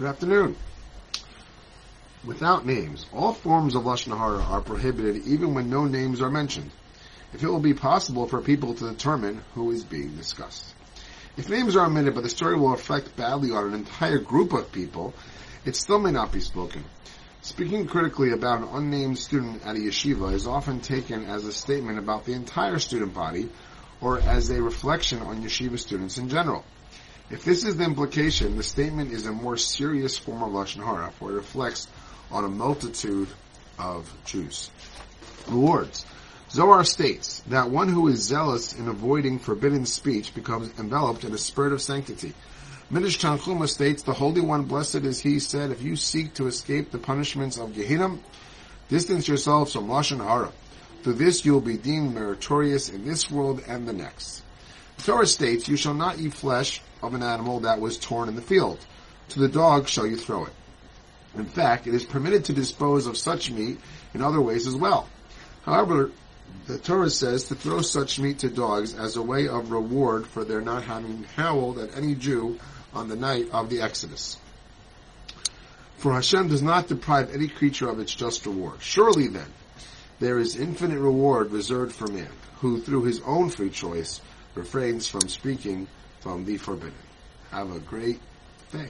Good afternoon. Without names, all forms of Lashon Hara are prohibited even when no names are mentioned, if it will be possible for people to determine who is being discussed. If names are omitted but the story will reflect badly on an entire group of people, it still may not be spoken. Speaking critically about an unnamed student at a yeshiva is often taken as a statement about the entire student body or as a reflection on yeshiva students in general. If this is the implication, the statement is a more serious form of Lashon Hara, for it reflects on a multitude of Jews. Rewards. Zohar states that one who is zealous in avoiding forbidden speech becomes enveloped in a spirit of sanctity. Midrash Tanchuma states, the Holy One, blessed is He, said, if you seek to escape the punishments of Gehinnom, distance yourselves from Lashon Hara. Through this you will be deemed meritorious in this world and the next. Torah states, you shall not eat flesh of an animal that was torn in the field. To the dog shall you throw it. In fact, it is permitted to dispose of such meat in other ways as well. However, the Torah says to throw such meat to dogs as a way of reward for their not having howled at any Jew on the night of the Exodus. For Hashem does not deprive any creature of its just reward. Surely then, there is infinite reward reserved for man, who through his own free choice refrains from speaking from the forbidden. Have a great day.